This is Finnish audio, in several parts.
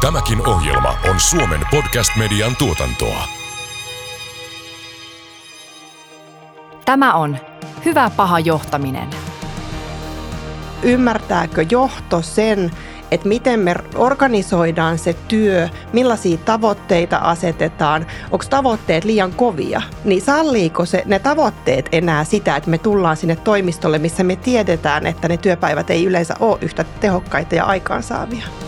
Tämäkin ohjelma on Suomen podcast-median tuotantoa. Tämä on Hyvä paha johtaminen. Ymmärtääkö johto sen, että miten me organisoidaan se työ, millaisia tavoitteita asetetaan, onko tavoitteet liian kovia, niin salliiko se ne tavoitteet enää sitä, että me tullaan sinne toimistolle, missä me tiedetään, että ne työpäivät ei yleensä ole yhtä tehokkaita ja aikaansaavia.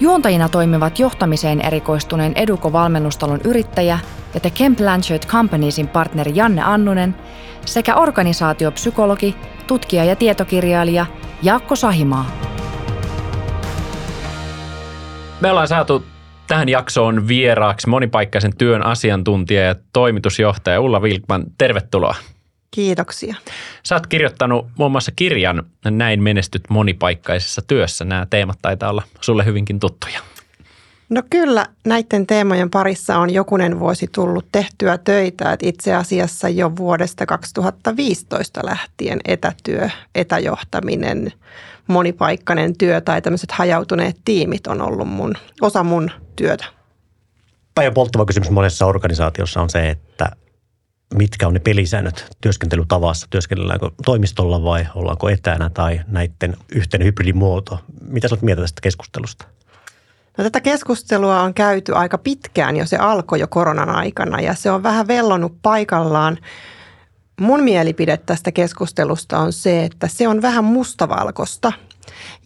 Juontajina toimivat johtamiseen erikoistuneen Eduko-valmennustalon yrittäjä ja The Kemp Blanchard Companiesin partneri Janne Annunen sekä organisaatiopsykologi, tutkija ja tietokirjailija Jaakko Sahimaa. Me ollaan saatu tähän jaksoon vieraaksi monipaikkaisen työn asiantuntija ja toimitusjohtaja Ulla Vilkman. Tervetuloa. Kiitoksia. Sä oot kirjoittanut muun muassa kirjan Näin menestyt monipaikkaisessa työssä. Nämä teemat taitaa olla sulle hyvinkin tuttuja. No kyllä, näiden teemojen parissa on jokunen vuosi tullut tehtyä töitä. Että itse asiassa jo vuodesta 2015 lähtien etätyö, etäjohtaminen, monipaikkainen työ tai tämmöiset hajautuneet tiimit on ollut mun, osa mun työtä. Päivän polttava kysymys monessa organisaatiossa on se, että mitkä on ne pelisäännöt työskentelytavassa, työskennelläänkö toimistolla vai ollaanko etänä tai näiden yhteinen hybridimuoto. Mitä sä olet mieltä tästä keskustelusta? No, tätä keskustelua on käyty aika pitkään jo, se alkoi jo koronan aikana ja se on vähän vellonut paikallaan. Mun mielipide tästä keskustelusta on se, että se on vähän mustavalkosta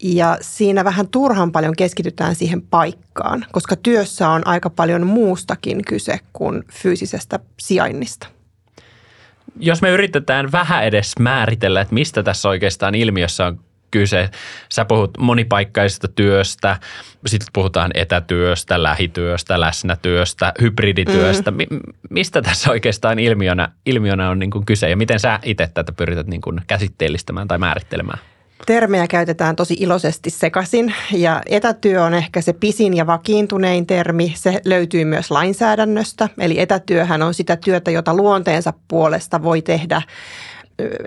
ja siinä vähän turhan paljon keskitytään siihen paikkaan, koska työssä on aika paljon muustakin kyse kuin fyysisestä sijainnista. Jos me yritetään vähän edes määritellä, että mistä tässä oikeastaan ilmiössä on kyse. Sä puhut monipaikkaisesta työstä, sitten puhutaan etätyöstä, lähityöstä, läsnätyöstä, hybridityöstä. Mm. mistä tässä oikeastaan ilmiönä, ilmiönä on niin kuin kyse ja miten sä itse tätä pyrität niin kuin käsitteellistämään tai määrittelemään? Termejä käytetään tosi iloisesti sekaisin ja etätyö on ehkä se pisin ja vakiintunein termi. Se löytyy myös lainsäädännöstä, eli etätyöhän on sitä työtä, jota luonteensa puolesta voi tehdä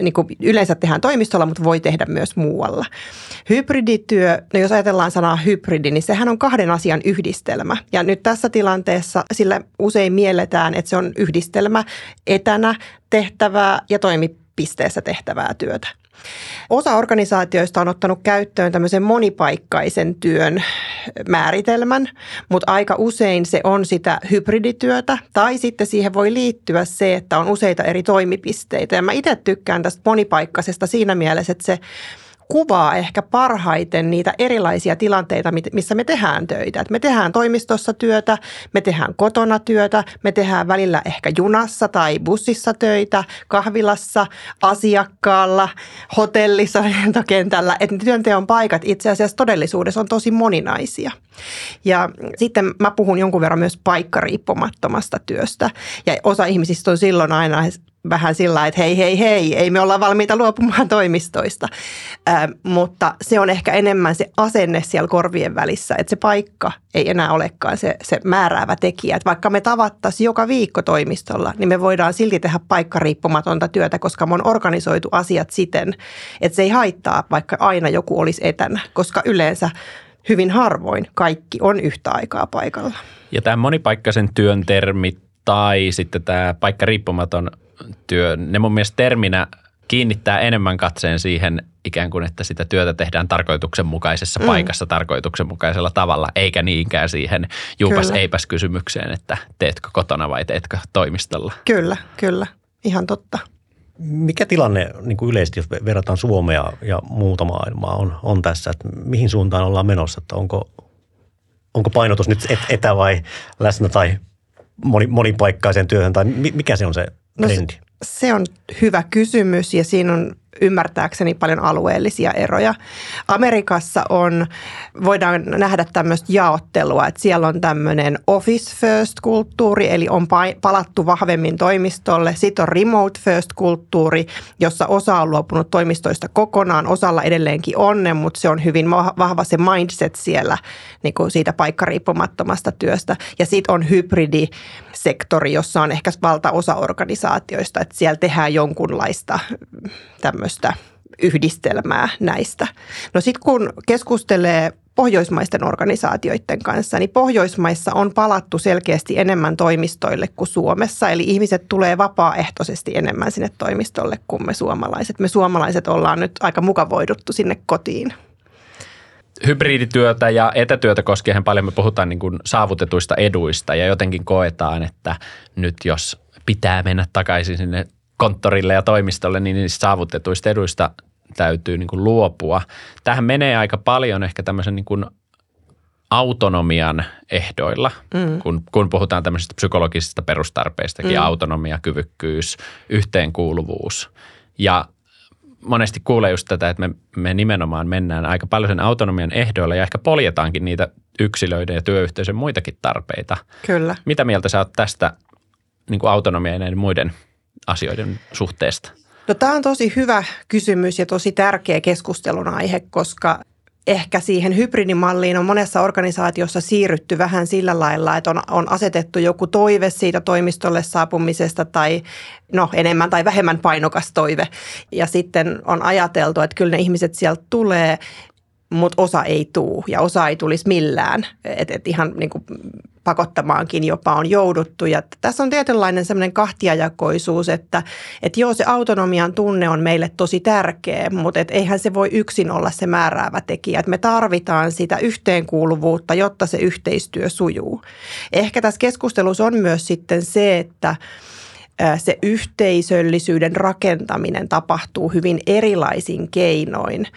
niin kuin yleensä tehdään toimistolla, mutta voi tehdä myös muualla. Hybridityö, no jos ajatellaan sanaa hybridi, niin sehän on kahden asian yhdistelmä. Ja nyt tässä tilanteessa sillä usein mielletään, että se on yhdistelmä etänä tehtävää ja toimipisteessä tehtävää työtä. Osa organisaatioista on ottanut käyttöön tämmöisen monipaikkaisen työn määritelmän, mutta aika usein se on sitä hybridityötä tai sitten siihen voi liittyä se, että on useita eri toimipisteitä. Ja mä itse tykkään tästä monipaikkaisesta siinä mielessä, että se kuvaa ehkä parhaiten niitä erilaisia tilanteita, missä me tehdään töitä. Et me tehdään toimistossa työtä, me tehdään kotona työtä, me tehdään välillä ehkä junassa tai bussissa töitä, kahvilassa, asiakkaalla, hotellissa, lentokentällä. Että työnteon paikat itse asiassa todellisuudessa on tosi moninaisia. Ja sitten mä puhun jonkun verran myös paikkariippumattomasta työstä. Ja osa ihmisistä on silloin aina vähän sillä että hei, hei, hei, ei me olla valmiita luopumaan toimistoista. Ä, mutta se on ehkä enemmän se asenne siellä korvien välissä, että se paikka ei enää olekaan se, se määräävä tekijä. Että vaikka me tavattaisiin joka viikko toimistolla, niin me voidaan silti tehdä paikkariippumatonta työtä, koska me on organisoitu asiat siten, että se ei haittaa, vaikka aina joku olisi etänä, koska yleensä hyvin harvoin kaikki on yhtä aikaa paikalla. Ja tämä monipaikkaisen työn termi tai sitten tämä paikka riippumaton työ, ne mun mielestä terminä kiinnittää enemmän katseen siihen ikään kuin, että sitä työtä tehdään tarkoituksenmukaisessa mm. paikassa tarkoituksenmukaisella tavalla, eikä niinkään siihen juupas kyllä. eipäs kysymykseen, että teetkö kotona vai teetkö toimistolla. Kyllä, kyllä. Ihan totta. Mikä tilanne niin kuin yleisesti, jos verrataan Suomea ja muuta maailmaa, on, on tässä, että mihin suuntaan ollaan menossa, että onko, onko painotus nyt etä vai läsnä tai moni, monipaikkaiseen työhön tai mikä se on se No, se on hyvä kysymys ja siinä on ymmärtääkseni paljon alueellisia eroja. Amerikassa on, voidaan nähdä tämmöistä jaottelua, että siellä on tämmöinen office first kulttuuri, eli on palattu vahvemmin toimistolle. Sitten on remote first kulttuuri, jossa osa on luopunut toimistoista kokonaan, osalla edelleenkin onne, mutta se on hyvin vahva se mindset siellä niin kuin siitä paikkariippumattomasta työstä. Ja sitten on hybridisektori, jossa on ehkä valtaosa organisaatioista, että siellä tehdään jonkunlaista tämmöistä yhdistelmää näistä. No sitten kun keskustelee pohjoismaisten organisaatioiden kanssa, niin Pohjoismaissa on palattu selkeästi enemmän toimistoille kuin Suomessa. Eli ihmiset tulee vapaaehtoisesti enemmän sinne toimistolle kuin me suomalaiset. Me suomalaiset ollaan nyt aika mukavoiduttu sinne kotiin hybridityötä ja etätyötä koskien paljon me puhutaan niin kuin saavutetuista eduista ja jotenkin koetaan, että nyt jos pitää mennä takaisin sinne konttorille ja toimistolle, niin niistä saavutetuista eduista täytyy niin kuin luopua. Tähän menee aika paljon ehkä tämmöisen niin kuin autonomian ehdoilla, mm. kun, kun puhutaan tämmöisistä psykologisista perustarpeistakin, mm. autonomia, kyvykkyys, yhteenkuuluvuus. Ja monesti kuulee just tätä, että me, me nimenomaan mennään aika paljon sen autonomian ehdoilla ja ehkä poljetaankin niitä yksilöiden ja työyhteisön muitakin tarpeita. Kyllä. Mitä mieltä sä oot tästä niin kuin autonomia ja näiden muiden asioiden suhteesta? No tämä on tosi hyvä kysymys ja tosi tärkeä keskustelun aihe, koska ehkä siihen hybridimalliin on monessa organisaatiossa siirrytty vähän sillä lailla, että on, on asetettu joku toive siitä toimistolle saapumisesta tai no enemmän tai vähemmän painokas toive. Ja sitten on ajateltu, että kyllä ne ihmiset sieltä tulee mutta osa ei tuu ja osa ei tulisi millään. Että et ihan niin kuin pakottamaankin jopa on jouduttu. Ja tässä on tietynlainen semmoinen kahtiajakoisuus, että, että joo, se autonomian tunne on meille tosi tärkeä, mutta et eihän se voi yksin olla se määräävä tekijä. Et me tarvitaan sitä yhteenkuuluvuutta, jotta se yhteistyö sujuu. Ehkä tässä keskustelussa on myös sitten se, että se yhteisöllisyyden rakentaminen tapahtuu hyvin erilaisin keinoin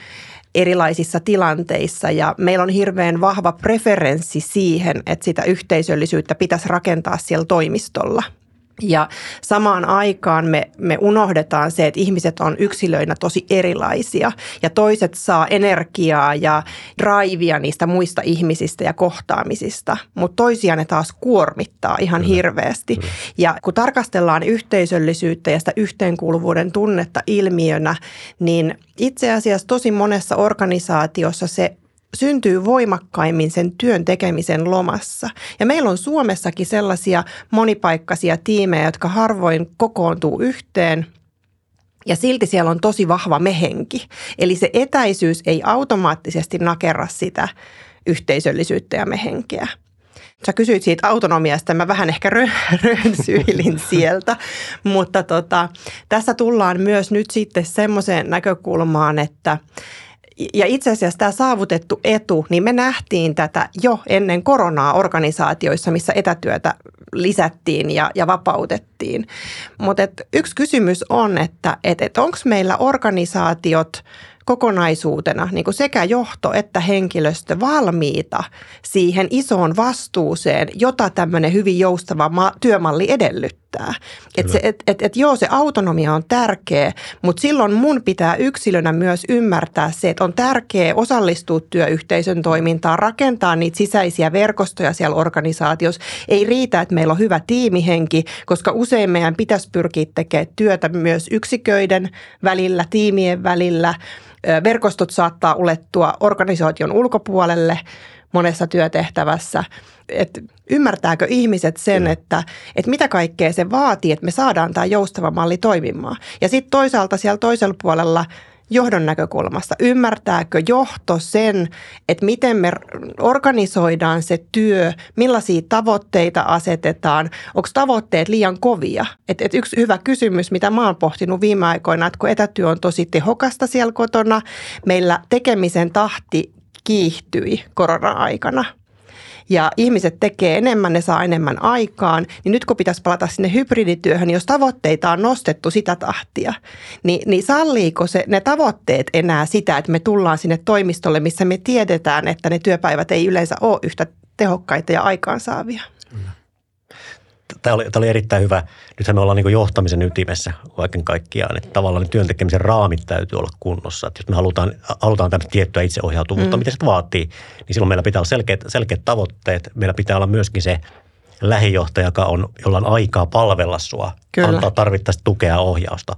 erilaisissa tilanteissa ja meillä on hirveän vahva preferenssi siihen, että sitä yhteisöllisyyttä pitäisi rakentaa siellä toimistolla – ja samaan aikaan me, me unohdetaan se, että ihmiset on yksilöinä tosi erilaisia ja toiset saa energiaa ja drivea niistä muista ihmisistä ja kohtaamisista, mutta toisia ne taas kuormittaa ihan Kyllä. hirveästi. Kyllä. Ja kun tarkastellaan yhteisöllisyyttä ja sitä yhteenkuuluvuuden tunnetta ilmiönä, niin itse asiassa tosi monessa organisaatiossa se syntyy voimakkaimmin sen työn tekemisen lomassa. Ja meillä on Suomessakin sellaisia monipaikkaisia tiimejä, jotka harvoin kokoontuu yhteen – ja silti siellä on tosi vahva mehenki. Eli se etäisyys ei automaattisesti nakerra sitä yhteisöllisyyttä ja mehenkeä. Sä kysyit siitä autonomiasta, mä vähän ehkä rönsyilin sieltä, mutta tota, tässä tullaan myös nyt sitten semmoiseen näkökulmaan, että ja itse asiassa tämä saavutettu etu, niin me nähtiin tätä jo ennen koronaa organisaatioissa, missä etätyötä lisättiin ja, ja vapautettiin. Mutta yksi kysymys on, että et, et onko meillä organisaatiot – kokonaisuutena niin kuin sekä johto että henkilöstö valmiita siihen isoon vastuuseen, jota tämmöinen hyvin joustava ma- työmalli edellyttää. Että et, et, et joo, se autonomia on tärkeä, mutta silloin mun pitää yksilönä myös ymmärtää se, että on tärkeää osallistua työyhteisön toimintaan, rakentaa niitä sisäisiä verkostoja siellä organisaatiossa. Ei riitä, että meillä on hyvä tiimihenki, koska usein meidän pitäisi pyrkiä tekemään työtä myös yksiköiden välillä, tiimien välillä – Verkostot saattaa ulettua organisaation ulkopuolelle monessa työtehtävässä. Et ymmärtääkö ihmiset sen, että, että mitä kaikkea se vaatii, että me saadaan tämä joustava malli toimimaan. Ja sitten toisaalta siellä toisella puolella – johdon näkökulmasta? Ymmärtääkö johto sen, että miten me organisoidaan se työ, millaisia tavoitteita asetetaan, onko tavoitteet liian kovia? Et, et yksi hyvä kysymys, mitä mä oon pohtinut viime aikoina, että kun etätyö on tosi tehokasta siellä kotona, meillä tekemisen tahti kiihtyi korona-aikana – ja ihmiset tekee enemmän, ne saa enemmän aikaan, niin nyt kun pitäisi palata sinne hybridityöhön, niin jos tavoitteita on nostettu sitä tahtia, niin, niin salliiko se ne tavoitteet enää sitä, että me tullaan sinne toimistolle, missä me tiedetään, että ne työpäivät ei yleensä ole yhtä tehokkaita ja aikaansaavia? Tämä oli, tämä oli erittäin hyvä. Nythän me ollaan niin johtamisen ytimessä kaiken kaikkiaan, että tavallaan ne työn tekemisen raamit täytyy olla kunnossa. Että jos me halutaan, halutaan tämmöistä tiettyä itseohjautuvuutta, mm. mitä se vaatii, niin silloin meillä pitää olla selkeät, selkeät tavoitteet. Meillä pitää olla myöskin se lähijohtaja, joka on, jolla on aikaa palvella sua, Kyllä. antaa tarvittaessa tukea ja ohjausta.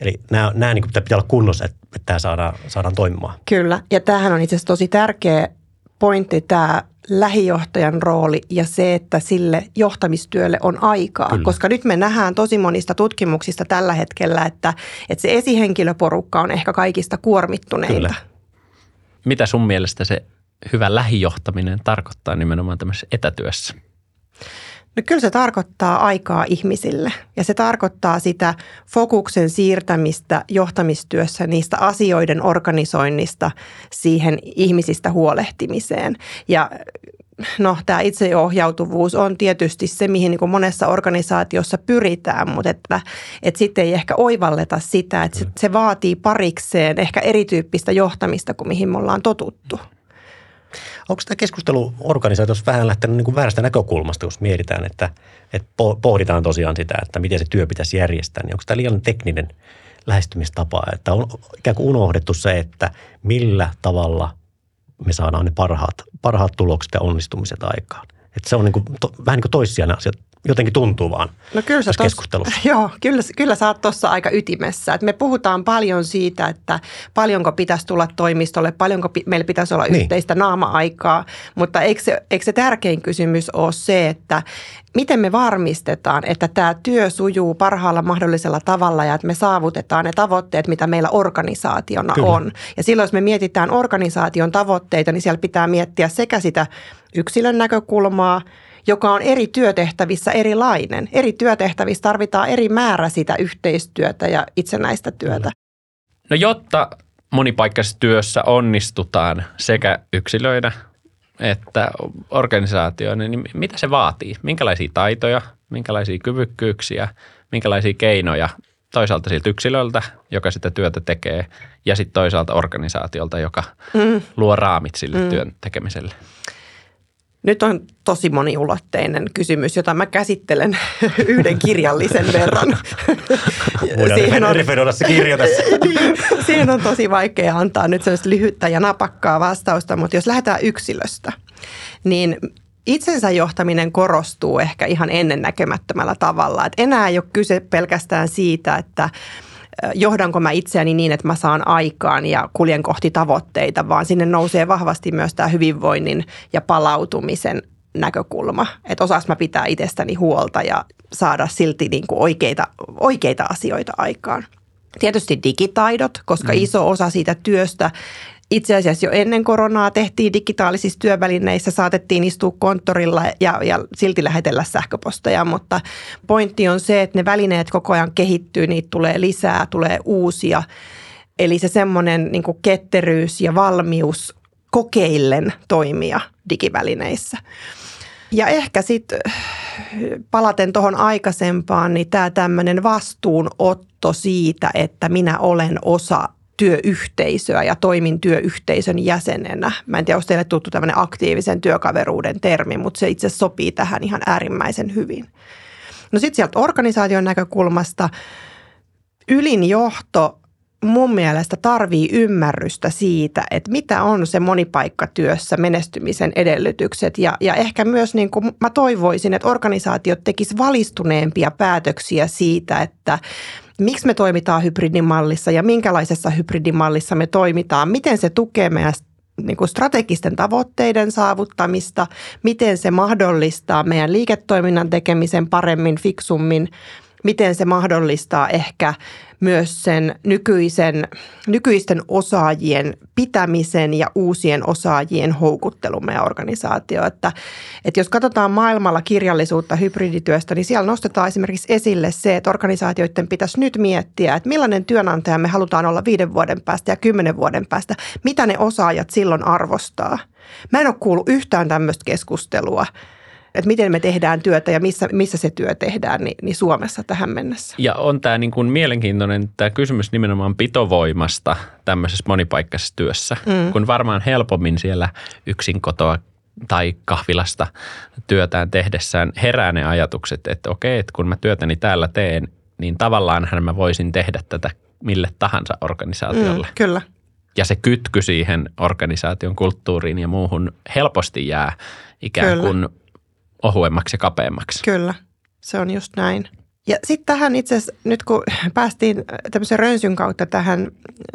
Eli nämä, nämä niin pitää olla kunnossa, että, että tämä saadaan, saadaan toimimaan. Kyllä, ja tämähän on itse asiassa tosi tärkeä pointti, tämä lähijohtajan rooli ja se, että sille johtamistyölle on aikaa. Kyllä. Koska nyt me nähdään tosi monista tutkimuksista tällä hetkellä, että, että se esihenkilöporukka on ehkä kaikista kuormittuneinta. Kyllä. Mitä sun mielestä se hyvä lähijohtaminen tarkoittaa nimenomaan tämmöisessä etätyössä? No kyllä se tarkoittaa aikaa ihmisille ja se tarkoittaa sitä fokuksen siirtämistä johtamistyössä niistä asioiden organisoinnista siihen ihmisistä huolehtimiseen. Ja no tämä itseohjautuvuus on tietysti se, mihin niin monessa organisaatiossa pyritään, mutta että, että sitten ei ehkä oivalleta sitä, että se, se vaatii parikseen ehkä erityyppistä johtamista kuin mihin me ollaan totuttu. Onko tämä keskustelu organisaatiossa vähän lähtenyt niin kuin väärästä näkökulmasta, jos mietitään, että, että pohditaan tosiaan sitä, että miten se työ pitäisi järjestää, niin onko tämä liian tekninen lähestymistapa, että on ikään kuin unohdettu se, että millä tavalla me saadaan ne parhaat, parhaat tulokset ja onnistumiset aikaan. Että se on niin kuin, to, vähän niin kuin toissijainen asia jotenkin tuntuu vaan no kyllä tässä tos, keskustelussa. Joo, kyllä, kyllä sä oot tuossa aika ytimessä. Et me puhutaan paljon siitä, että paljonko pitäisi tulla toimistolle, paljonko pi- meillä pitäisi olla niin. yhteistä naama-aikaa, mutta eikö se, eikö se tärkein kysymys ole se, että miten me varmistetaan, että tämä työ sujuu parhaalla mahdollisella tavalla ja että me saavutetaan ne tavoitteet, mitä meillä organisaationa Kyllä. on. Ja silloin, jos me mietitään organisaation tavoitteita, niin siellä pitää miettiä sekä sitä yksilön näkökulmaa – joka on eri työtehtävissä erilainen. Eri työtehtävissä tarvitaan eri määrä sitä yhteistyötä ja itsenäistä työtä. No jotta monipaikkaisessa työssä onnistutaan sekä yksilöinä että organisaatioina, niin mitä se vaatii? Minkälaisia taitoja, minkälaisia kyvykkyyksiä, minkälaisia keinoja toisaalta siltä yksilöltä, joka sitä työtä tekee, ja sitten toisaalta organisaatiolta, joka mm. luo raamit sille mm. työn tekemiselle? Nyt on tosi moniulotteinen kysymys, jota mä käsittelen yhden kirjallisen verran. siihen on, se kirja tässä. niin, siihen on tosi vaikea antaa nyt sellaista lyhyttä ja napakkaa vastausta, mutta jos lähdetään yksilöstä, niin itsensä johtaminen korostuu ehkä ihan ennennäkemättömällä tavalla. Et enää ei ole kyse pelkästään siitä, että johdanko mä itseäni niin, että mä saan aikaan ja kuljen kohti tavoitteita, vaan sinne nousee vahvasti myös tämä hyvinvoinnin ja palautumisen näkökulma. Että osaas mä pitää itsestäni huolta ja saada silti niin kuin oikeita, oikeita asioita aikaan. Tietysti digitaidot, koska mm. iso osa siitä työstä itse asiassa jo ennen koronaa tehtiin digitaalisissa työvälineissä, saatettiin istua konttorilla ja, ja silti lähetellä sähköposteja, mutta pointti on se, että ne välineet koko ajan kehittyy, niitä tulee lisää, tulee uusia. Eli se semmoinen niin ketteryys ja valmius kokeillen toimia digivälineissä. Ja ehkä sitten palaten tuohon aikaisempaan, niin tämä tämmöinen vastuunotto siitä, että minä olen osa työyhteisöä ja toimin työyhteisön jäsenenä. Mä en tiedä, onko teille tuttu tämmöinen aktiivisen työkaveruuden termi, mutta se itse sopii tähän ihan äärimmäisen hyvin. No sitten sieltä organisaation näkökulmasta ylin johto mun mielestä tarvii ymmärrystä siitä, että mitä on se monipaikkatyössä menestymisen edellytykset. Ja, ja ehkä myös niin kuin mä toivoisin, että organisaatiot tekis valistuneempia päätöksiä siitä, että miksi me toimitaan hybridimallissa ja minkälaisessa hybridimallissa me toimitaan, miten se tukee meidän niin kuin strategisten tavoitteiden saavuttamista, miten se mahdollistaa meidän liiketoiminnan tekemisen paremmin, fiksummin, miten se mahdollistaa ehkä myös sen nykyisen, nykyisten osaajien pitämisen ja uusien osaajien houkuttelun meidän organisaatio. Että, että jos katsotaan maailmalla kirjallisuutta hybridityöstä, niin siellä nostetaan esimerkiksi esille se, että organisaatioiden pitäisi nyt miettiä, että millainen työnantaja me halutaan olla viiden vuoden päästä ja kymmenen vuoden päästä, mitä ne osaajat silloin arvostaa. Mä en ole kuullut yhtään tämmöistä keskustelua että miten me tehdään työtä ja missä, missä se työ tehdään niin, niin Suomessa tähän mennessä. Ja on tämä niin kuin mielenkiintoinen tämä kysymys nimenomaan pitovoimasta tämmöisessä monipaikkaisessa työssä, mm. kun varmaan helpommin siellä yksin kotoa tai kahvilasta työtään tehdessään herää ne ajatukset, että okei, että kun mä työtäni täällä teen, niin tavallaanhan mä voisin tehdä tätä mille tahansa organisaatiolle. Mm, kyllä. Ja se kytky siihen organisaation kulttuuriin ja muuhun helposti jää ikään Kyllä. Ohuemmaksi ja kapeammaksi. Kyllä, se on just näin. Ja sitten tähän itse asiassa, nyt kun päästiin tämmöisen rönsyn kautta tähän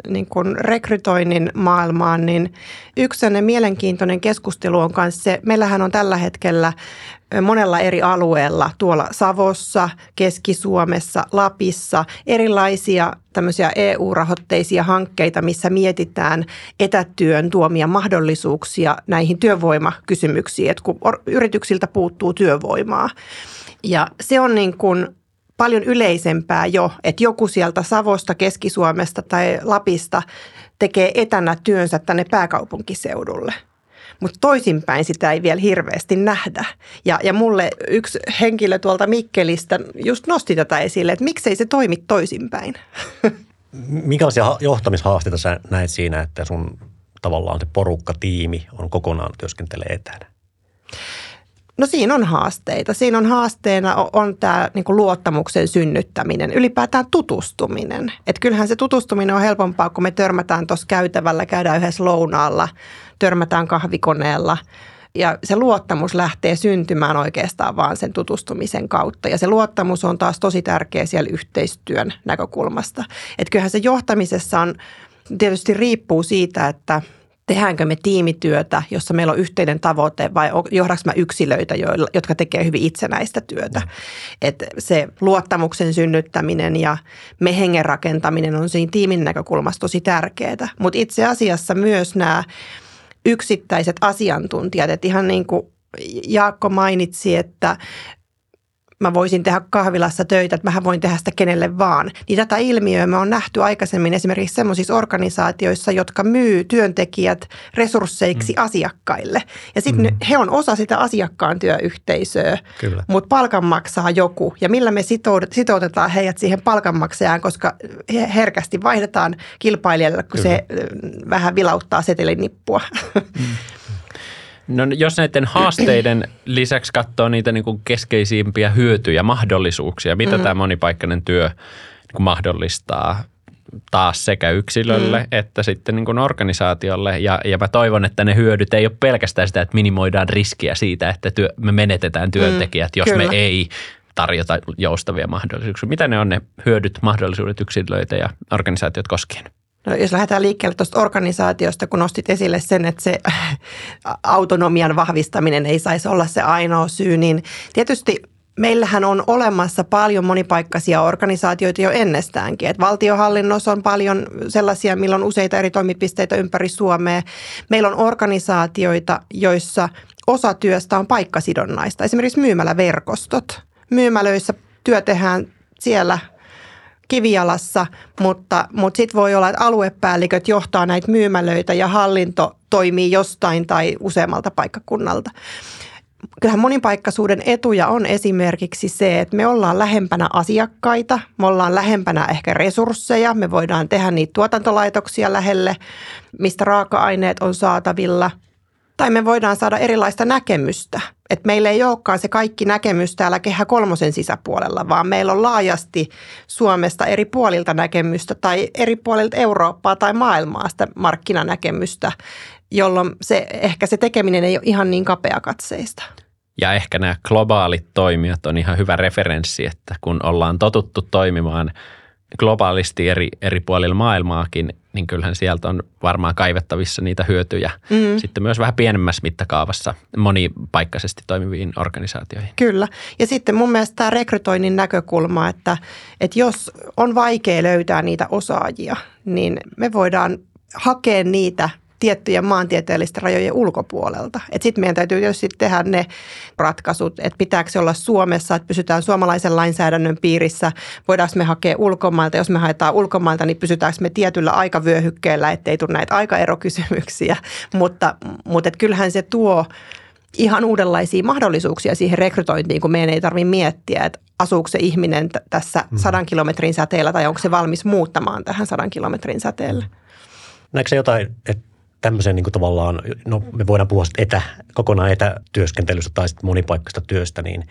niin kuin rekrytoinnin maailmaan, niin yksi mielenkiintoinen keskustelu on myös se, meillähän on tällä hetkellä monella eri alueella, tuolla Savossa, Keski-Suomessa, Lapissa, erilaisia tämmöisiä EU-rahoitteisia hankkeita, missä mietitään etätyön tuomia mahdollisuuksia näihin työvoimakysymyksiin, että kun yrityksiltä puuttuu työvoimaa. Ja se on niin kuin paljon yleisempää jo, että joku sieltä Savosta, Keski-Suomesta tai Lapista tekee etänä työnsä tänne pääkaupunkiseudulle. Mutta toisinpäin sitä ei vielä hirveästi nähdä. Ja, ja mulle yksi henkilö tuolta Mikkelistä just nosti tätä esille, että miksei se toimi toisinpäin. Minkälaisia johtamishaasteita sä näet siinä, että sun tavallaan se porukka, tiimi on kokonaan työskentelee etänä? No siinä on haasteita. Siinä on haasteena on, on tämä niin luottamuksen synnyttäminen, ylipäätään tutustuminen. Et kyllähän se tutustuminen on helpompaa, kun me törmätään tuossa käytävällä, käydään yhdessä lounaalla, törmätään kahvikoneella. Ja se luottamus lähtee syntymään oikeastaan vaan sen tutustumisen kautta. Ja se luottamus on taas tosi tärkeä siellä yhteistyön näkökulmasta. Että kyllähän se johtamisessa on, tietysti riippuu siitä, että – tehdäänkö me tiimityötä, jossa meillä on yhteinen tavoite vai johdaks mä yksilöitä, jotka tekee hyvin itsenäistä työtä. Et se luottamuksen synnyttäminen ja me hengen rakentaminen on siinä tiimin näkökulmasta tosi tärkeää. Mutta itse asiassa myös nämä yksittäiset asiantuntijat, että ihan niin kuin Jaakko mainitsi, että mä voisin tehdä kahvilassa töitä, että mähän voin tehdä sitä kenelle vaan. Niin tätä ilmiöä me on nähty aikaisemmin esimerkiksi sellaisissa organisaatioissa, jotka myy työntekijät resursseiksi mm. asiakkaille. Ja sitten mm. he on osa sitä asiakkaan työyhteisöä, Kyllä. mutta palkan maksaa joku. Ja millä me sitoutetaan heidät siihen palkanmaksajaan, koska herkästi vaihdetaan kilpailijalle, kun Kyllä. se vähän vilauttaa setelinippua. Mm. No jos näiden haasteiden lisäksi katsoo niitä niin kuin keskeisimpiä hyötyjä, mahdollisuuksia, mitä mm. tämä monipaikkainen työ niin kuin mahdollistaa taas sekä yksilölle mm. että sitten niin kuin organisaatiolle. Ja, ja mä toivon, että ne hyödyt ei ole pelkästään sitä, että minimoidaan riskiä siitä, että työ, me menetetään työntekijät, mm, jos kyllä. me ei tarjota joustavia mahdollisuuksia. Mitä ne on ne hyödyt, mahdollisuudet yksilöitä ja organisaatiot koskien? No, jos lähdetään liikkeelle tuosta organisaatiosta, kun nostit esille sen, että se autonomian vahvistaminen ei saisi olla se ainoa syy, niin tietysti meillähän on olemassa paljon monipaikkaisia organisaatioita jo ennestäänkin. Et valtiohallinnossa on paljon sellaisia, millä on useita eri toimipisteitä ympäri Suomea. Meillä on organisaatioita, joissa osa työstä on paikkasidonnaista. Esimerkiksi myymäläverkostot. Myymälöissä työ tehdään siellä – kivijalassa, mutta, mutta sitten voi olla, että aluepäälliköt johtaa näitä myymälöitä ja hallinto toimii jostain tai useammalta paikkakunnalta. Kyllähän monipaikkaisuuden etuja on esimerkiksi se, että me ollaan lähempänä asiakkaita, me ollaan lähempänä ehkä resursseja, me voidaan tehdä niitä tuotantolaitoksia lähelle, mistä raaka-aineet on saatavilla – tai me voidaan saada erilaista näkemystä. Että meillä ei olekaan se kaikki näkemys täällä kehä kolmosen sisäpuolella, vaan meillä on laajasti Suomesta eri puolilta näkemystä tai eri puolilta Eurooppaa tai maailmaa sitä markkinanäkemystä, jolloin se, ehkä se tekeminen ei ole ihan niin kapeakatseista. Ja ehkä nämä globaalit toimijat on ihan hyvä referenssi, että kun ollaan totuttu toimimaan – globaalisti eri, eri puolilla maailmaakin, niin kyllähän sieltä on varmaan kaivettavissa niitä hyötyjä mm. sitten myös vähän pienemmässä mittakaavassa monipaikkaisesti toimiviin organisaatioihin. Kyllä. Ja sitten mun mielestä tämä rekrytoinnin näkökulma, että, että jos on vaikea löytää niitä osaajia, niin me voidaan hakea niitä tiettyjen maantieteellisten rajojen ulkopuolelta. Sitten meidän täytyy tietysti tehdä ne ratkaisut, että pitääkö se olla Suomessa, että pysytään suomalaisen lainsäädännön piirissä, voidaanko me hakea ulkomailta, jos me haetaan ulkomailta, niin pysytäänkö me tietyllä aikavyöhykkeellä, ettei tule näitä aikaerokysymyksiä, mutta, mutta et kyllähän se tuo ihan uudenlaisia mahdollisuuksia siihen rekrytointiin, kun meidän ei tarvitse miettiä, että asuuko se ihminen t- tässä mm. sadan kilometrin säteellä tai onko se valmis muuttamaan tähän sadan kilometrin säteelle. Näetkö jotain, että tämmöisen niin kuin tavallaan, no me voidaan puhua etä, kokonaan etätyöskentelystä tai sitten monipaikkaista työstä, niin,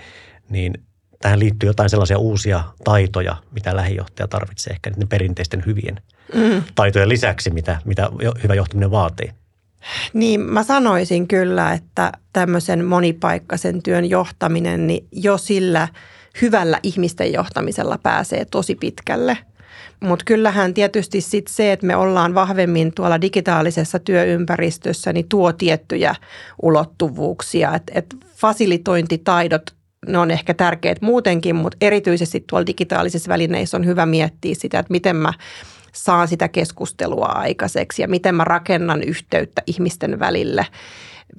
niin tähän liittyy jotain sellaisia uusia taitoja, mitä lähijohtaja tarvitsee ehkä ne perinteisten hyvien mm. taitojen lisäksi, mitä, mitä hyvä johtaminen vaatii. Niin, mä sanoisin kyllä, että tämmöisen monipaikkaisen työn johtaminen, niin jo sillä hyvällä ihmisten johtamisella pääsee tosi pitkälle. Mutta kyllähän tietysti sit se, että me ollaan vahvemmin tuolla digitaalisessa työympäristössä, niin tuo tiettyjä ulottuvuuksia. Että et fasilitointitaidot ne on ehkä tärkeät muutenkin, mutta erityisesti tuolla digitaalisissa välineissä on hyvä miettiä sitä, että miten mä saan sitä keskustelua aikaiseksi ja miten mä rakennan yhteyttä ihmisten välille,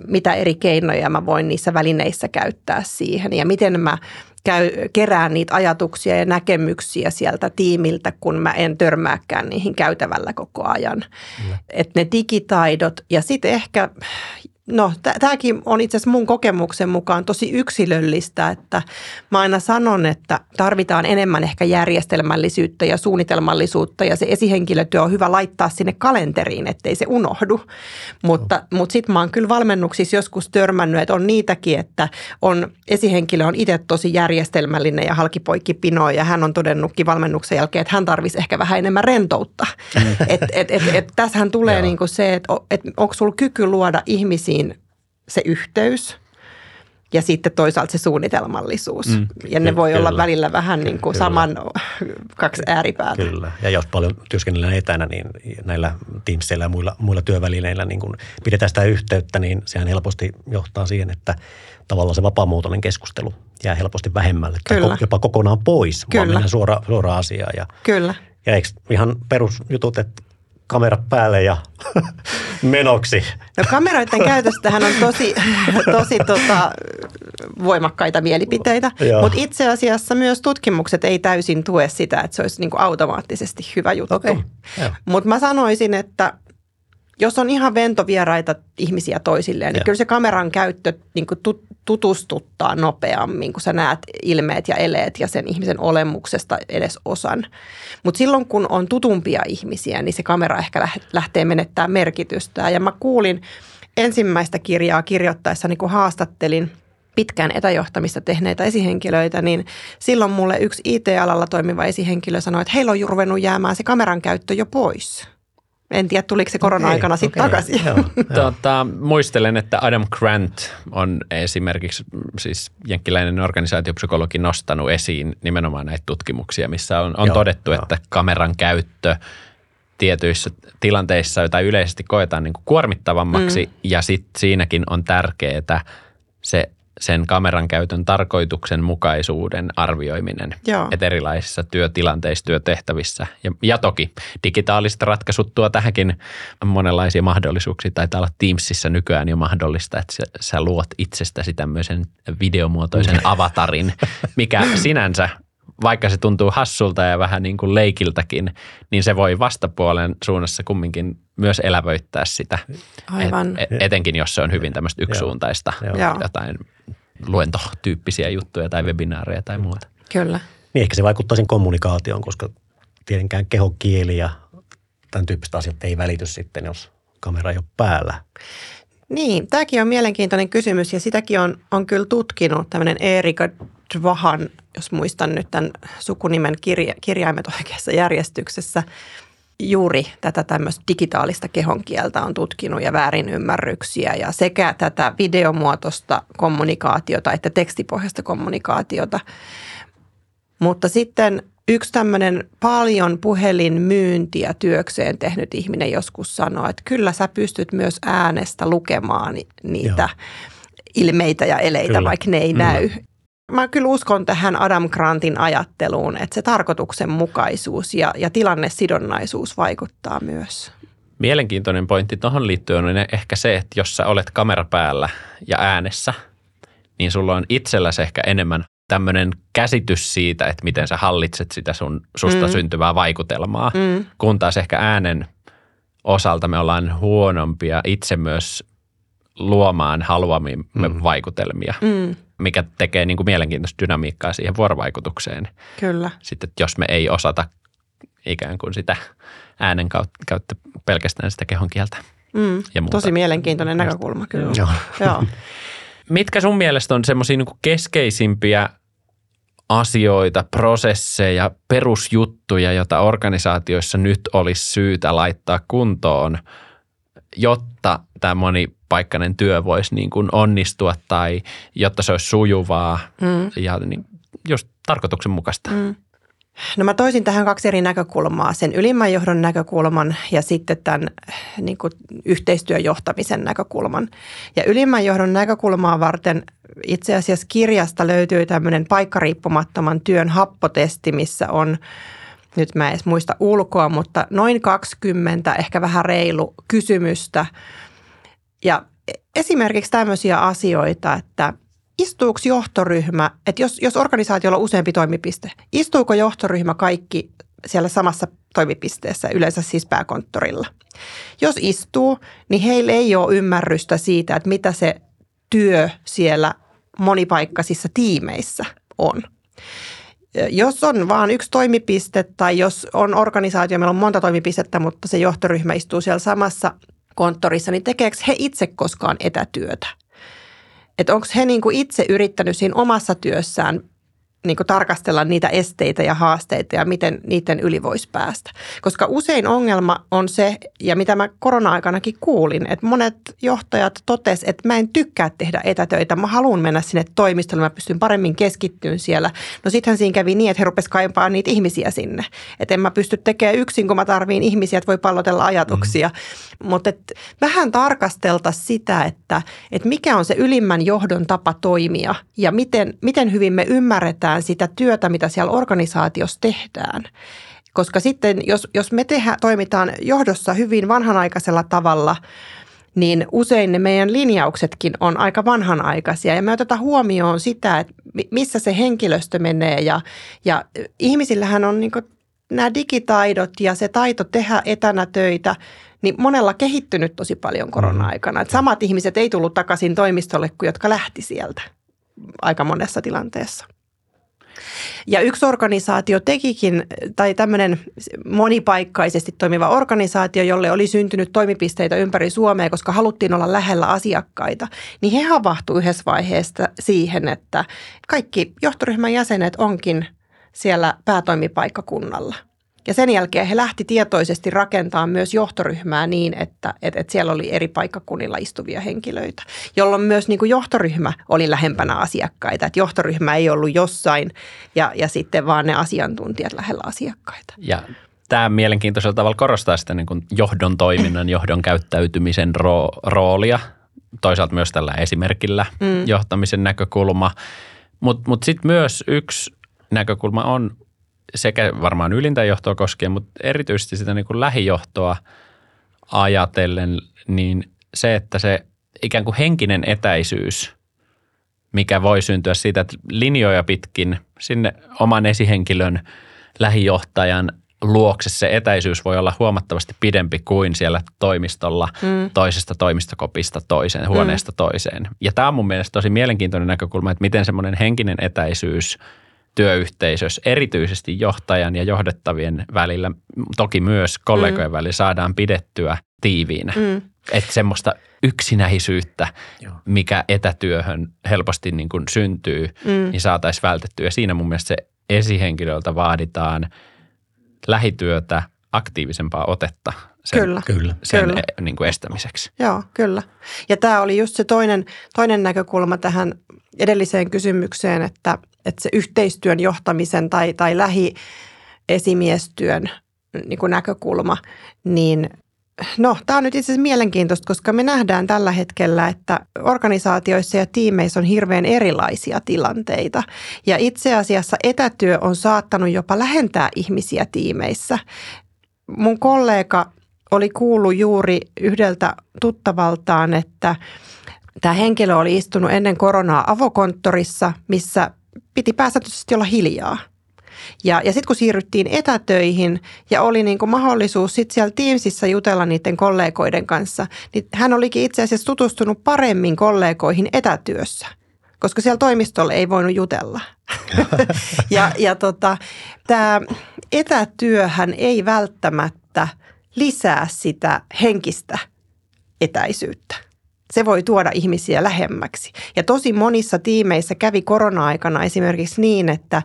mitä eri keinoja mä voin niissä välineissä käyttää siihen ja miten mä käy, kerään niitä ajatuksia ja näkemyksiä sieltä tiimiltä, kun mä en törmääkään niihin käytävällä koko ajan. Että ne digitaidot ja sitten ehkä No, tämäkin on itse asiassa mun kokemuksen mukaan tosi yksilöllistä, että mä aina sanon, että tarvitaan enemmän ehkä järjestelmällisyyttä ja suunnitelmallisuutta ja se esihenkilötyö on hyvä laittaa sinne kalenteriin, ettei se unohdu. Mutta, no. mutta sitten mä oon kyllä valmennuksissa joskus törmännyt, että on niitäkin, että on esihenkilö on itse tosi järjestelmällinen ja halkipoikkipino ja hän on todennutkin valmennuksen jälkeen, että hän tarvisi ehkä vähän enemmän rentoutta. Mm. et, et, et, et, tässähän tulee niin kuin se, että et, onko sulla kyky luoda ihmisiin se yhteys ja sitten toisaalta se suunnitelmallisuus. Mm, ja ne voi kyllä, olla välillä vähän niin kuin saman kaksi ääripäätä. Kyllä, ja jos paljon työskennellään etänä, niin näillä Teamsilla ja muilla, muilla työvälineillä niin kun pidetään sitä yhteyttä, niin sehän helposti johtaa siihen, että tavallaan se vapaamuotoinen keskustelu jää helposti vähemmälle kyllä. tai jopa kokonaan pois, kyllä. vaan mennään suoraan suora asiaan. Ja, kyllä. Ja eikö ihan perusjutut, että kamerat päälle ja menoksi. No kameroiden käytöstähän on tosi, tosi tota, voimakkaita mielipiteitä, mutta itse asiassa myös tutkimukset ei täysin tue sitä, että se olisi niin kuin automaattisesti hyvä juttu. Okay. Mutta mä sanoisin, että jos on ihan ventovieraita ihmisiä toisilleen, niin ja. kyllä se kameran käyttö niin kuin tutustuttaa nopeammin, kun sä näet ilmeet ja eleet ja sen ihmisen olemuksesta edes osan. Mutta silloin, kun on tutumpia ihmisiä, niin se kamera ehkä lähtee menettää merkitystä. Ja mä kuulin ensimmäistä kirjaa kirjoittaessa, niin kun haastattelin pitkään etäjohtamista tehneitä esihenkilöitä, niin silloin mulle yksi IT-alalla toimiva esihenkilö sanoi, että heillä on ruvennut jäämään se kameran käyttö jo pois. En tiedä, tuliko se korona-aikana okay, sitten okay, takaisin. Joo, joo. Tota, muistelen, että Adam Grant on esimerkiksi siis jenkkiläinen organisaatiopsykologi nostanut esiin nimenomaan näitä tutkimuksia, missä on, on joo, todettu, joo. että kameran käyttö tietyissä tilanteissa, joita yleisesti koetaan niin kuin kuormittavammaksi mm. ja sitten siinäkin on tärkeää se sen kameran käytön tarkoituksenmukaisuuden arvioiminen. Joo. Että erilaisissa työtilanteissa, työtehtävissä. Ja, ja toki digitaaliset ratkaisut tuo tähänkin monenlaisia mahdollisuuksia. Taitaa olla Teamsissa nykyään jo mahdollista, että sä, sä luot itsestäsi tämmöisen videomuotoisen avatarin, mikä sinänsä vaikka se tuntuu hassulta ja vähän niin kuin leikiltäkin, niin se voi vastapuolen suunnassa kumminkin myös elävöittää sitä. Aivan. Et, etenkin jos se on hyvin tämmöistä yksisuuntaista, Joo. jotain luentotyyppisiä juttuja tai webinaareja tai muuta. Kyllä. Niin ehkä se vaikuttaa sen kommunikaatioon, koska tietenkään kehokieli ja tämän tyyppiset asiat ei välity sitten, jos kamera ei ole päällä. Niin, tämäkin on mielenkiintoinen kysymys ja sitäkin on, on kyllä tutkinut tämmöinen Erika Dvahan, jos muistan nyt tämän sukunimen kirja, kirjaimet oikeassa järjestyksessä, juuri tätä tämmöistä digitaalista kehonkieltä on tutkinut ja väärinymmärryksiä ja sekä tätä videomuotoista kommunikaatiota että tekstipohjaista kommunikaatiota. Mutta sitten yksi tämmöinen paljon puhelinmyyntiä työkseen tehnyt ihminen joskus sanoi, että kyllä sä pystyt myös äänestä lukemaan niitä Joo. ilmeitä ja eleitä, kyllä. vaikka ne ei mm. näy. Mä kyllä uskon tähän Adam Grantin ajatteluun, että se tarkoituksenmukaisuus ja, ja tilannesidonnaisuus vaikuttaa myös. Mielenkiintoinen pointti tuohon liittyen on ehkä se, että jos sä olet kamera päällä ja äänessä, niin sulla on itselläsi ehkä enemmän tämmöinen käsitys siitä, että miten sä hallitset sitä sun, susta mm. syntyvää vaikutelmaa, mm. kun taas ehkä äänen osalta me ollaan huonompia itse myös luomaan haluamimme mm. vaikutelmia, mm. mikä tekee niin kuin mielenkiintoista dynamiikkaa siihen vuorovaikutukseen. Kyllä. Sitten jos me ei osata ikään kuin sitä äänen kautta pelkästään sitä kehon kieltä. Mm, ja muuta. tosi mielenkiintoinen näkökulma kyllä. Joo. Joo. Mitkä sun mielestä on semmoisia niin keskeisimpiä asioita, prosesseja, perusjuttuja, joita organisaatioissa nyt olisi syytä laittaa kuntoon, jotta tämä monipaikkainen työ voisi niin kuin onnistua tai jotta se olisi sujuvaa Mm. ja niin just tarkoituksenmukaista. Mm. No mä toisin tähän kaksi eri näkökulmaa, sen ylimmän johdon näkökulman ja sitten tämän niin kuin, yhteistyöjohtamisen näkökulman. Ja ylimmän johdon näkökulmaa varten itse asiassa kirjasta löytyy tämmöinen paikkariippumattoman työn happotesti, missä on, nyt mä en edes muista ulkoa, mutta noin 20, ehkä vähän reilu kysymystä. Ja esimerkiksi tämmöisiä asioita, että istuuko johtoryhmä, että jos, jos organisaatiolla on useampi toimipiste, istuuko johtoryhmä kaikki siellä samassa toimipisteessä, yleensä siis pääkonttorilla? Jos istuu, niin heillä ei ole ymmärrystä siitä, että mitä se työ siellä monipaikkaisissa tiimeissä on. Jos on vain yksi toimipiste tai jos on organisaatio, meillä on monta toimipistettä, mutta se johtoryhmä istuu siellä samassa konttorissa, niin tekeekö he itse koskaan etätyötä? Että onko he niinku itse yrittänyt siinä omassa työssään niinku tarkastella niitä esteitä ja haasteita ja miten niiden yli voisi päästä. Koska usein ongelma on se, ja mitä mä korona-aikanakin kuulin, että monet johtajat totes, että mä en tykkää tehdä etätöitä, mä haluan mennä sinne toimistolle, mä pystyn paremmin keskittyyn siellä. No sittenhän siinä kävi niin, että he rupesivat kaipaa niitä ihmisiä sinne. Että en mä pysty tekemään yksin, kun mä tarviin ihmisiä, että voi pallotella ajatuksia. Mm. Mutta vähän tarkastelta sitä, että, että mikä on se ylimmän johdon tapa toimia ja miten, miten hyvin me ymmärretään sitä työtä, mitä siellä organisaatiossa tehdään. Koska sitten, jos, jos me tehdä, toimitaan johdossa hyvin vanhanaikaisella tavalla, niin usein ne meidän linjauksetkin on aika vanhanaikaisia. Ja me otetaan huomioon sitä, että missä se henkilöstö menee. Ja, ja ihmisillähän on niin nämä digitaidot ja se taito tehdä etänä töitä, niin monella kehittynyt tosi paljon korona-aikana. Että samat ihmiset ei tullut takaisin toimistolle kuin jotka lähti sieltä aika monessa tilanteessa. Ja yksi organisaatio tekikin, tai tämmöinen monipaikkaisesti toimiva organisaatio, jolle oli syntynyt toimipisteitä ympäri Suomea, koska haluttiin olla lähellä asiakkaita, niin he havahtuivat yhdessä vaiheessa siihen, että kaikki johtoryhmän jäsenet onkin siellä päätoimipaikkakunnalla. Ja sen jälkeen he lähti tietoisesti rakentamaan myös johtoryhmää niin, että, että, että siellä oli eri paikkakunnilla istuvia henkilöitä, jolloin myös niin kuin johtoryhmä oli lähempänä asiakkaita. Että johtoryhmä ei ollut jossain ja, ja sitten vaan ne asiantuntijat lähellä asiakkaita. Ja tämä mielenkiintoisella tavalla korostaa sitä niin kuin johdon toiminnan, johdon käyttäytymisen ro- roolia. Toisaalta myös tällä esimerkillä mm. johtamisen näkökulma. Mutta mut sitten myös yksi näkökulma on sekä varmaan ylintä johtoa koskien, mutta erityisesti sitä niin kuin lähijohtoa ajatellen, niin se, että se ikään kuin henkinen etäisyys, mikä voi syntyä siitä, että linjoja pitkin sinne oman esihenkilön lähijohtajan luokse se etäisyys voi olla huomattavasti pidempi kuin siellä toimistolla mm. toisesta toimistokopista toiseen, huoneesta mm. toiseen. Ja tämä on mun mielestä tosi mielenkiintoinen näkökulma, että miten semmoinen henkinen etäisyys – työyhteisössä, erityisesti johtajan ja johdettavien välillä, toki myös kollegojen mm. välillä saadaan pidettyä tiiviinä. Mm. Että semmoista yksinäisyyttä, Joo. mikä etätyöhön helposti niin kuin syntyy, mm. niin saataisiin vältettyä. Ja siinä mun mielestä se esihenkilöltä vaaditaan lähityötä, aktiivisempaa otetta sen, kyllä, kyllä. sen kyllä. E, niin kuin estämiseksi. Joo, kyllä. Ja tämä oli just se toinen, toinen näkökulma tähän edelliseen kysymykseen, että, että se yhteistyön johtamisen tai, tai lähiesimiestyön niin kuin näkökulma, niin No, tämä on nyt itse asiassa mielenkiintoista, koska me nähdään tällä hetkellä, että organisaatioissa ja tiimeissä on hirveän erilaisia tilanteita. Ja itse asiassa etätyö on saattanut jopa lähentää ihmisiä tiimeissä. Mun kollega oli kuullut juuri yhdeltä tuttavaltaan, että tämä henkilö oli istunut ennen koronaa avokonttorissa, missä piti pääsääntöisesti olla hiljaa. Ja, ja sitten kun siirryttiin etätöihin ja oli niin kuin mahdollisuus sitten siellä Teamsissa jutella niiden kollegoiden kanssa, niin hän olikin itse asiassa tutustunut paremmin kollegoihin etätyössä, koska siellä toimistolla ei voinut jutella. ja ja tota, tämä etätyöhän ei välttämättä lisää sitä henkistä etäisyyttä. Se voi tuoda ihmisiä lähemmäksi. Ja tosi monissa tiimeissä kävi korona-aikana esimerkiksi niin, että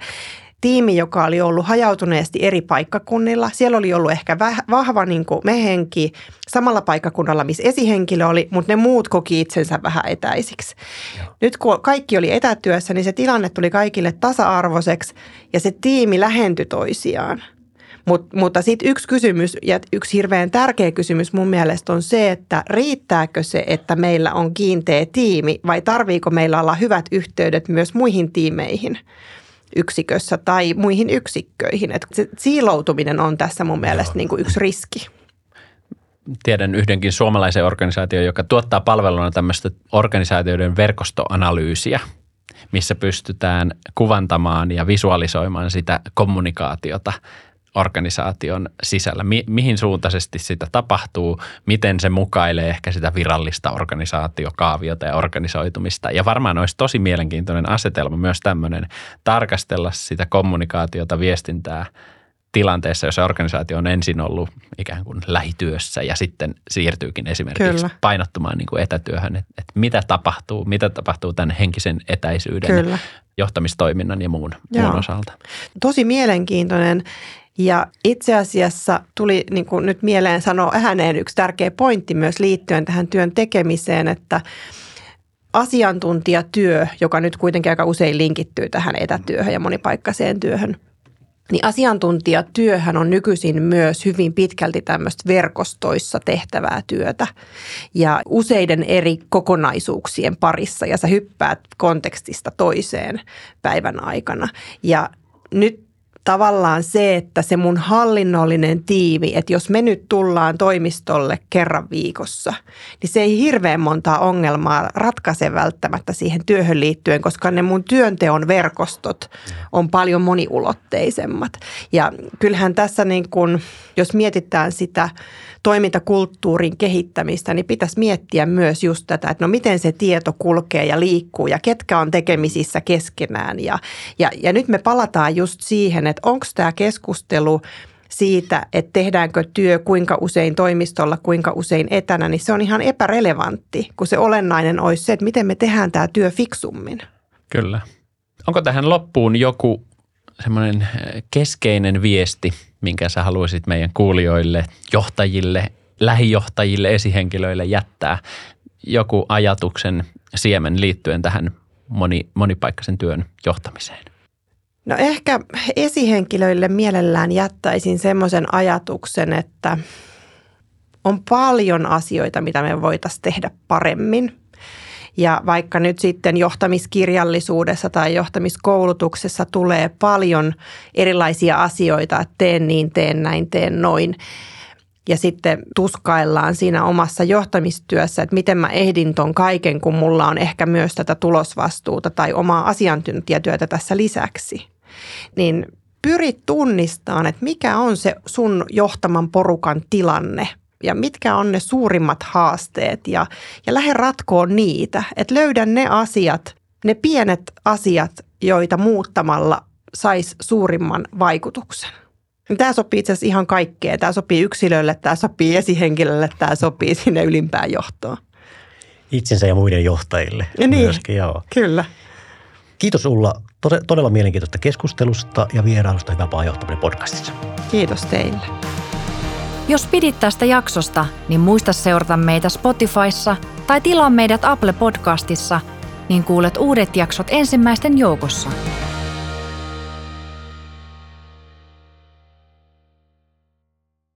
tiimi, joka oli ollut hajautuneesti eri paikkakunnilla. Siellä oli ollut ehkä vahva niin kuin mehenki samalla paikkakunnalla, missä esihenkilö oli, mutta ne muut koki itsensä vähän etäisiksi. Joo. Nyt kun kaikki oli etätyössä, niin se tilanne tuli kaikille tasa-arvoiseksi ja se tiimi lähentyi toisiaan. Mut, mutta sitten yksi kysymys ja yksi hirveän tärkeä kysymys mun mielestä on se, että riittääkö se, että meillä on kiinteä tiimi vai tarviiko meillä olla hyvät yhteydet myös muihin tiimeihin – yksikössä tai muihin yksikköihin. Et se siiloutuminen on tässä mun mielestä niin kuin yksi riski. Tiedän yhdenkin suomalaisen organisaation, joka tuottaa palveluna tämmöistä organisaatioiden verkostoanalyysiä, missä pystytään kuvantamaan ja visualisoimaan sitä kommunikaatiota organisaation sisällä? Mi- mihin suuntaisesti sitä tapahtuu? Miten se mukailee ehkä sitä virallista organisaatiokaaviota ja organisoitumista? Ja varmaan olisi tosi mielenkiintoinen asetelma myös tämmöinen tarkastella sitä kommunikaatiota, viestintää tilanteessa, jossa organisaatio on ensin ollut ikään kuin lähityössä ja sitten siirtyykin esimerkiksi Kyllä. painottumaan niin kuin etätyöhön, että, että mitä tapahtuu, mitä tapahtuu tämän henkisen etäisyyden Kyllä. johtamistoiminnan ja muun, muun osalta. Tosi mielenkiintoinen ja itse asiassa tuli niin kuin nyt mieleen sanoa ääneen yksi tärkeä pointti myös liittyen tähän työn tekemiseen, että asiantuntijatyö, joka nyt kuitenkin aika usein linkittyy tähän etätyöhön ja monipaikkaiseen työhön, niin asiantuntijatyöhän on nykyisin myös hyvin pitkälti tämmöistä verkostoissa tehtävää työtä ja useiden eri kokonaisuuksien parissa ja sä hyppäät kontekstista toiseen päivän aikana. Ja nyt tavallaan se, että se mun hallinnollinen tiimi, että jos me nyt tullaan toimistolle kerran viikossa, niin se ei hirveän montaa ongelmaa ratkaise välttämättä siihen työhön liittyen, koska ne mun työnteon verkostot on paljon moniulotteisemmat. Ja kyllähän tässä niin kuin, jos mietitään sitä toimintakulttuurin kehittämistä, niin pitäisi miettiä myös just tätä, että no miten se tieto kulkee ja liikkuu ja ketkä on tekemisissä keskenään. Ja, ja, ja nyt me palataan just siihen, että onko tämä keskustelu siitä, että tehdäänkö työ kuinka usein toimistolla, kuinka usein etänä, niin se on ihan epärelevantti, kun se olennainen olisi se, että miten me tehdään tämä työ fiksummin. Kyllä. Onko tähän loppuun joku semmoinen keskeinen viesti, minkä sä haluaisit meidän kuulijoille, johtajille, lähijohtajille, esihenkilöille jättää joku ajatuksen siemen liittyen tähän moni, monipaikkaisen työn johtamiseen? No ehkä esihenkilöille mielellään jättäisin semmoisen ajatuksen, että on paljon asioita, mitä me voitaisiin tehdä paremmin – ja vaikka nyt sitten johtamiskirjallisuudessa tai johtamiskoulutuksessa tulee paljon erilaisia asioita, että teen niin, teen näin, teen noin, ja sitten tuskaillaan siinä omassa johtamistyössä, että miten mä ehdin ton kaiken, kun mulla on ehkä myös tätä tulosvastuuta tai omaa asiantuntijatyötä tässä lisäksi. Niin pyri tunnistamaan, että mikä on se sun johtaman porukan tilanne – ja mitkä on ne suurimmat haasteet ja, ja lähde ratkoon niitä. Että löydä ne asiat, ne pienet asiat, joita muuttamalla saisi suurimman vaikutuksen. Tämä sopii itse asiassa ihan kaikkeen. Tämä sopii yksilölle, tämä sopii esihenkilölle, tämä sopii sinne ylimpään johtoon. Itsensä ja muiden johtajille ja niin, myöskin, joo. Kyllä. Kiitos Ulla todella mielenkiintoista keskustelusta ja vierailusta Hyvä johtaminen podcastissa. Kiitos teille. Jos pidit tästä jaksosta, niin muista seurata meitä Spotifyssa tai tilaa meidät Apple Podcastissa, niin kuulet uudet jaksot ensimmäisten joukossa.